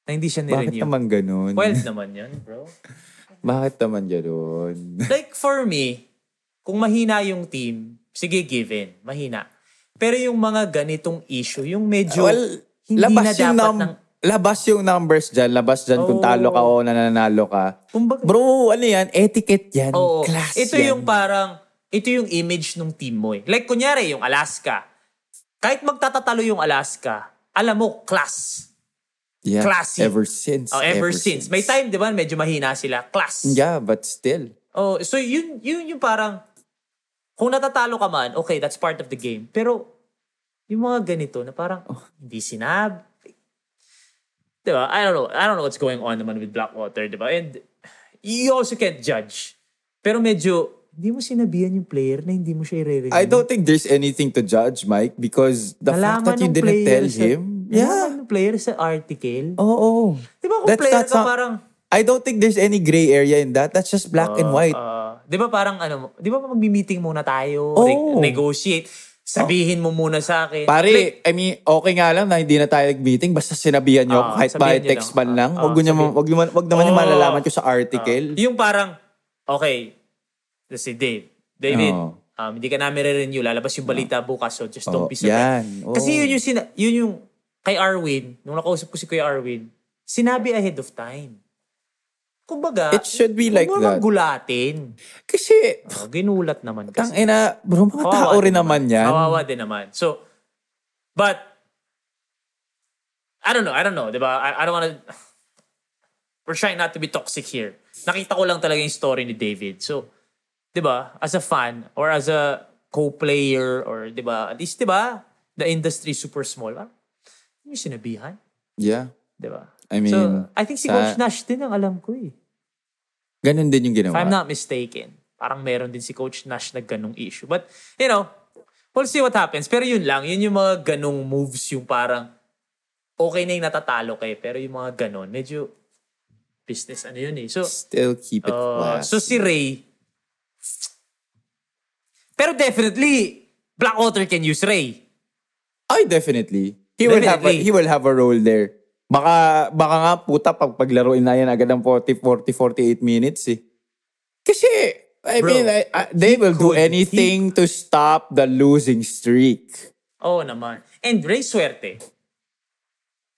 na hindi siya Bakit ni-renew. naman ganun? Wild naman yun, bro. Bakit naman ganun? Like for me, kung mahina yung team, sige given, mahina. Pero yung mga ganitong issue, yung medyo well, hindi labas na yung dapat num- ng... labas yung numbers dyan, labas dyan kung talo ka o nananalo ka. Kumbaga, Bro, ano yan? Etiquette yan. Oo. Class ito yan. yung parang, ito yung image ng team mo eh. Like kunyari, yung Alaska. Kahit magtatatalo yung Alaska, alam mo, class. yeah. classy. Ever since. Oh, ever, since. May time, di ba, medyo mahina sila. Class. Yeah, but still. Oh, so yun, yun yung parang, kung natatalo ka man, okay, that's part of the game. Pero, yung mga ganito na parang, Oh. hindi sinab. Di ba? I don't know. I don't know what's going on naman with Blackwater, di ba? And you also can't judge. Pero medyo, hindi mo sinabihan yung player na hindi mo siya i-review. I don't think there's anything to judge, Mike, because the fact that you didn't tell sa- him. Nalaman Yeah. ng player sa article. Oo. Di ba kung That's player not ka some- parang, I don't think there's any gray area in that. That's just black and white. Ah, 'di ba parang ano, 'di ba magmi-meeting muna tayo, Oo. re- negotiate, sabihin mo muna sa akin. Pare, Like, I mean, okay nga lang na hindi na tayo nag-meeting. Basta sinabihan nyo, Ah, kahit by text lang. man lang. Ah, Wag, nyo, sabihin. wag, naman, wag naman yung Oo. malalaman ko sa article. yung parang okay, let's say Dave. David, Oo. um, hindi ka namin re-renew, lalabas yung balita bukas, so just don't Oo, be surprised. yan. Oo. Kasi yun yung, sina- yun yung kay Arwin, nung nakausap ko si Kuya Arwin, sinabi ahead of time. Kumbaga, It should be like that. gulatin. Kasi, Oh, ginulat naman kasi. tang ina, bro, mga Kawawa tao rin naman yan. Kawawa din naman. So, but, I don't know, I don't know, di ba? I, I don't wanna, we're trying not to be toxic here. Nakita ko lang talaga yung story ni David. So, di ba, as a fan, or as a co-player, or di ba, at least, di ba, the industry super small. Ah, yung sinabihan, Yeah. di ba? I mean, so, I think si sa- Coach Nash din ang alam ko eh. Ganun din yung If ginawa. I'm not mistaken. Parang meron din si Coach Nash na ganong issue. But, you know, we'll see what happens. Pero yun lang, yun yung mga ganong moves yung parang okay na yung natatalo kayo. Pero yung mga ganon, medyo business ano yun eh. So, Still keep it uh, class. so si Ray, pero definitely, Blackwater can use Ray. Ay, definitely. He will have a, he will have a role there. Baka, baka nga puta pag paglaruin na yan agad ng 40, 40, 48 minutes eh. Kasi, I Bro, mean, I- I- they will do could- anything to stop the losing streak. Oo naman. And Ray Suerte,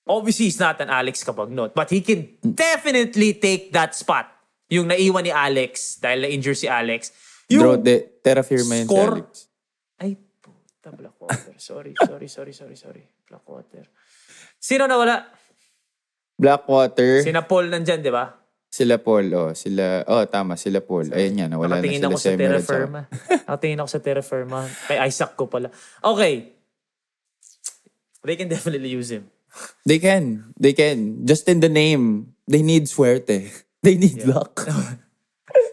obviously he's not an Alex Cabagnot, but he can definitely take that spot. Yung naiwan ni Alex dahil na-injure si Alex. Yung, Bro, de, terra firma yun si score- Alex. Ay, puta, Blackwater. Sorry, sorry, sorry, sorry, sorry. Blackwater. Sino nawala? Blackwater, Sina Paul nandyan, di ba? Sila Paul, oh. Sila, oh, tama, sila Paul. Ayun nga, nawala na Nakatingin sila ako sa terra saka- firma. Nakatingin ako sa terra firma. Kay Isaac ko pala. Okay. They can definitely use him. They can. They can. Just in the name, they need suerte. They need luck.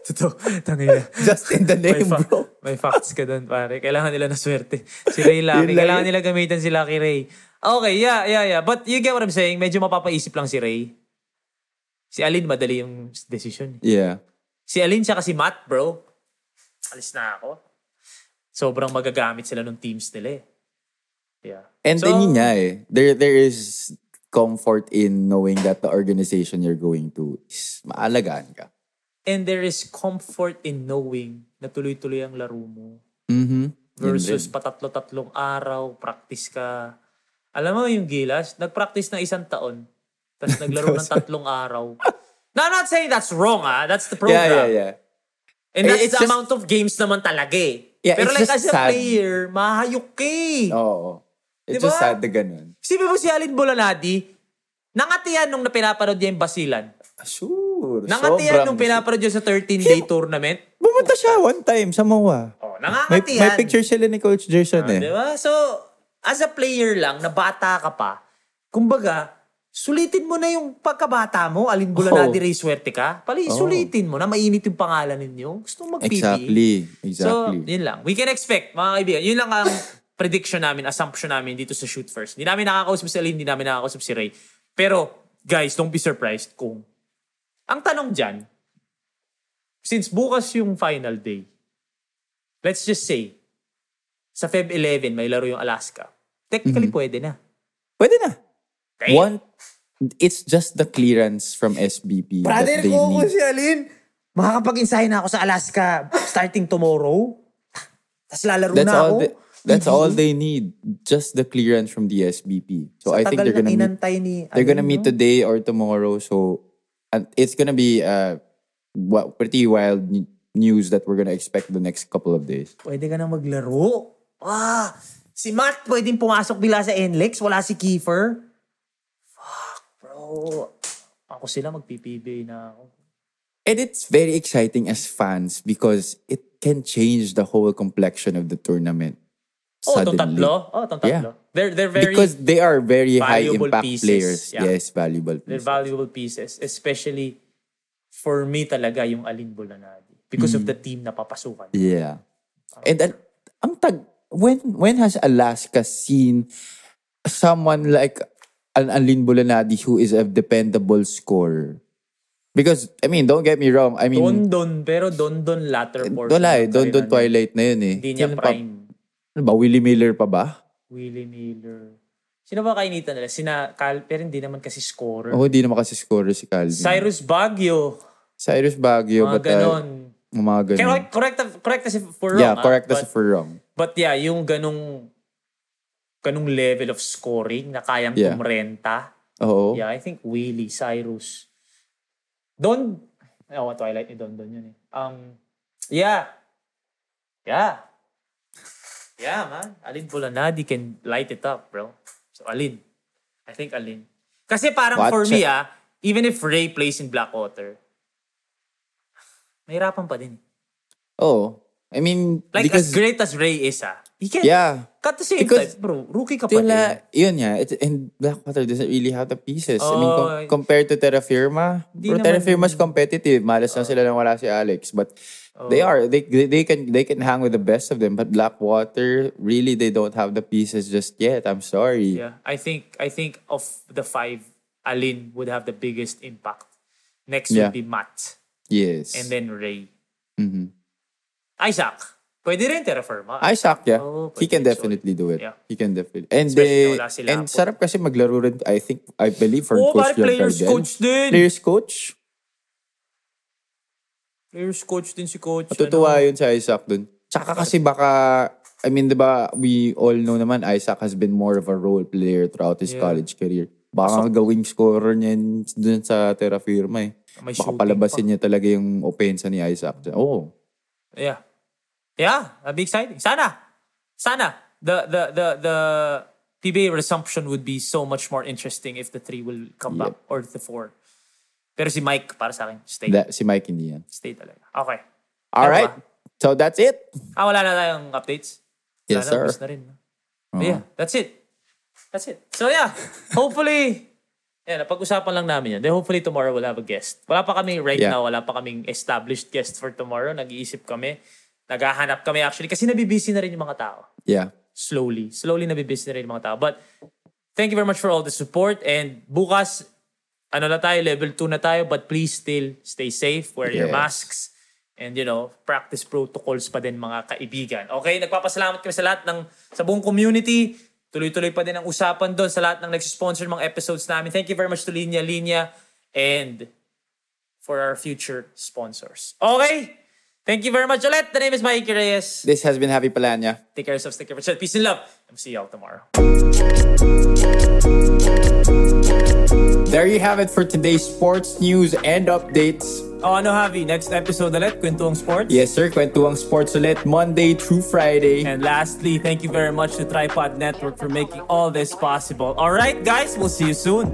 Totoo. Tangina. Just in the May, name, fa- bro. may facts ka doon, pare. Kailangan nila na swerte. Si Ray Lucky. Kailangan nila gamitan si Lucky Ray. Okay, yeah, yeah, yeah. But you get what I'm saying? Medyo mapapaisip lang si Ray. Si Alin, madali yung decision. Yeah. Si Alin siya kasi Matt, bro. Alis na ako. Sobrang magagamit sila ng teams nila eh. Yeah. And So, then yun nga eh. There, there is comfort in knowing that the organization you're going to is maalagaan ka. And there is comfort in knowing na tuloy-tuloy ang laro mo. Mm-hmm. Versus patatlo-tatlong araw, practice ka. Alam mo yung Gilas, nag-practice ng isang taon. Tapos naglaro ng tatlong araw. No, I'm not saying that's wrong ah. That's the program. Yeah, yeah, yeah. And that's It's the just- amount of games naman talaga eh. Yeah, Pero like as a sad. player, mahayok ka eh. Oo. It's Diba? just sad na ganun. Isipin mo si Alin Bolanadi, nangatiyan nung napinapanood niya yung Basilan. Sure. Nangatiyan sobrang- nung pinapanood niya sa 13-day tournament. Pumunta siya one time sa MOA. Oh, May, nangangatiyan. may picture sila ni Coach Gerson eh. Di ba? So, as a player lang, na bata ka pa, kumbaga, sulitin mo na yung pagkabata mo, alin Bolanadi Oh. Ray Swerte ka. Pali, Oh. sulitin mo na mainit yung pangalan ninyo. Gusto mo mag-PBA. Exactly. So, Exactly. yun lang. We can expect, mga kaibigan. Yun lang ang prediction namin, assumption namin dito sa Shoot First. Hindi namin nakakausap si Alin, hindi namin nakakausap si Ray. Pero, guys, don't be surprised kung ang tanong dyan, since bukas yung final day, let's just say, sa Feb 11, may laro yung Alaska. Technically, pwede na. Pwede na. Damn. One, it's just the clearance from SBP that they need. si Alin, makakapag-insahe na ako sa Alaska starting tomorrow. Tapos lalaro That's na all. ako. They, that's all they need. Just the clearance from the SBP. So, I think they're gonna meet, ni they're gonna meet today or tomorrow. So, it's gonna be uh, wa- pretty wild news that we're gonna expect the next couple of days. Pwede ka na maglaro. Ah, si Matt pwedeng pumasok bila sa NLEX. Wala si Kiefer. Fuck, bro. Ako sila mag-PPB na ako. And it's very exciting as fans because it can change the whole complexion of the tournament. Oh, itong tatlo? Oh, itong tatlo. Yeah. They're, they're very because they are very high impact pieces. players. Yeah. Yes, valuable they're pieces. valuable pieces. Especially for me talaga yung Alin Bolanadi. Because Mm. of the team na papasukan. Yeah. And uh, ang tag when when has Alaska seen someone like an Alin Bulanadi who is a dependable scorer? Because I mean, don't get me wrong. I mean, Dondon, pero Dondon latter portion. wala eh. Don Don Twilight na yun eh. Hindi niya pa- prime. Ano ba? Willie Miller pa ba? Willie Miller. Sino ba kainitan nila? Sina Cal, pero hindi naman kasi scorer. Oo, hindi naman kasi scorer si Calvin. Cyrus Baguio. Cyrus Baguio. Mga but, uh, ganon. mga ganon. Correct, correct, correct us if we're wrong. yeah, ah. correct us but, if we're wrong. But yeah, yung ganong ganong level of scoring na kayang Yeah. tumrenta. Oo. Yeah, I think Willie, Cyrus. Don, oh, Twilight ni Don Don yun eh. Um, yeah. Yeah. Yeah, man. Alin Bulanadi can light it up, bro. So, Alin. I think Alin. Kasi parang Watch for me, it. ah, even if Ray plays in Blackwater, mahirapan pa din. Oo. I mean, Like, because, as great as Ray is, ah, he can yeah. Cut the same Because time, bro. Rookie ka pa din. Yun nga. It's, and Blackwater doesn't really have the pieces. I mean, com- Oh, compared to Terra Firma, bro, Terra Firma's competitive. Malas na sila nang wala si Alex. But they are. They, they they can they can hang with the best of them. But Blackwater, really, they don't have the pieces just yet. I'm sorry. Yeah, I think I think of the five, Alin would have the biggest impact. Next Yeah. would be Matt, Yes. and then Ray. Mhm. Isaac, pwede rin terra firma. Isaac, yeah. Oh, he can definitely do it. Yeah. He can definitely. And Especially they, na wala sila and po. sarap kasi maglaro rin, I think, I believe for Oh, Coach players coach din. Players coach. Players coach din si coach. Matutuwa ano. yun si Isaac dun. Tsaka kasi baka, I mean, di ba, we all know naman, Isaac has been more of a role player throughout his Yeah. college career. Baka gawing scorer niya dun sa Terra Firma eh. May Baka palabasin pa. niya talaga yung opensa ni Isaac. Oh. Yeah. Yeah, that'd be exciting. Sana. Sana. The the the the PBA resumption would be so much more interesting if the three will come back or the four. Pero si Mike, para sa akin, stay. That, si Mike hindi yan. Stay talaga. Okay. All right. ba? So that's it. Ah, wala na tayong updates? Wala Yes, na, sir. ubos na rin. no? But yeah, that's it. That's it. So yeah, hopefully, yeah, napag-usapan lang namin yan. Then hopefully tomorrow we'll have a guest. Wala pa kami right Yeah. now, wala pa kaming established guest for tomorrow. Nag-iisip kami. Naghahanap kami actually kasi nabibisi na rin yung mga tao. Yeah. Slowly. Slowly nabibisi na rin yung mga tao. But thank you very much for all the support. And bukas, ano na tayo, level 2 na tayo. But please still stay safe. Wear your Yes. masks. And you know, practice protocols pa din mga kaibigan. Okay, nagpapasalamat kami sa lahat ng, sa buong community. Tuloy-tuloy pa din ang usapan doon sa lahat ng nag-sponsor ng mga episodes namin. Thank you very much to Linya Linya and for our future sponsors. Okay? Thank you very much ulit. The name is Mikey Reyes. This has been Happy Palanya. Take care of yourselves. Take care of yourself. Peace and love. And we'll see you all tomorrow. There you have it for today's sports news and updates. Oh, ano, Javi? Next episode ulit, Kwentuang Sports. Yes, sir. Kwentuang Sports ulit Monday through Friday. And lastly, thank you very much to Tripod Network for making all this possible. All right, guys, we'll see you soon.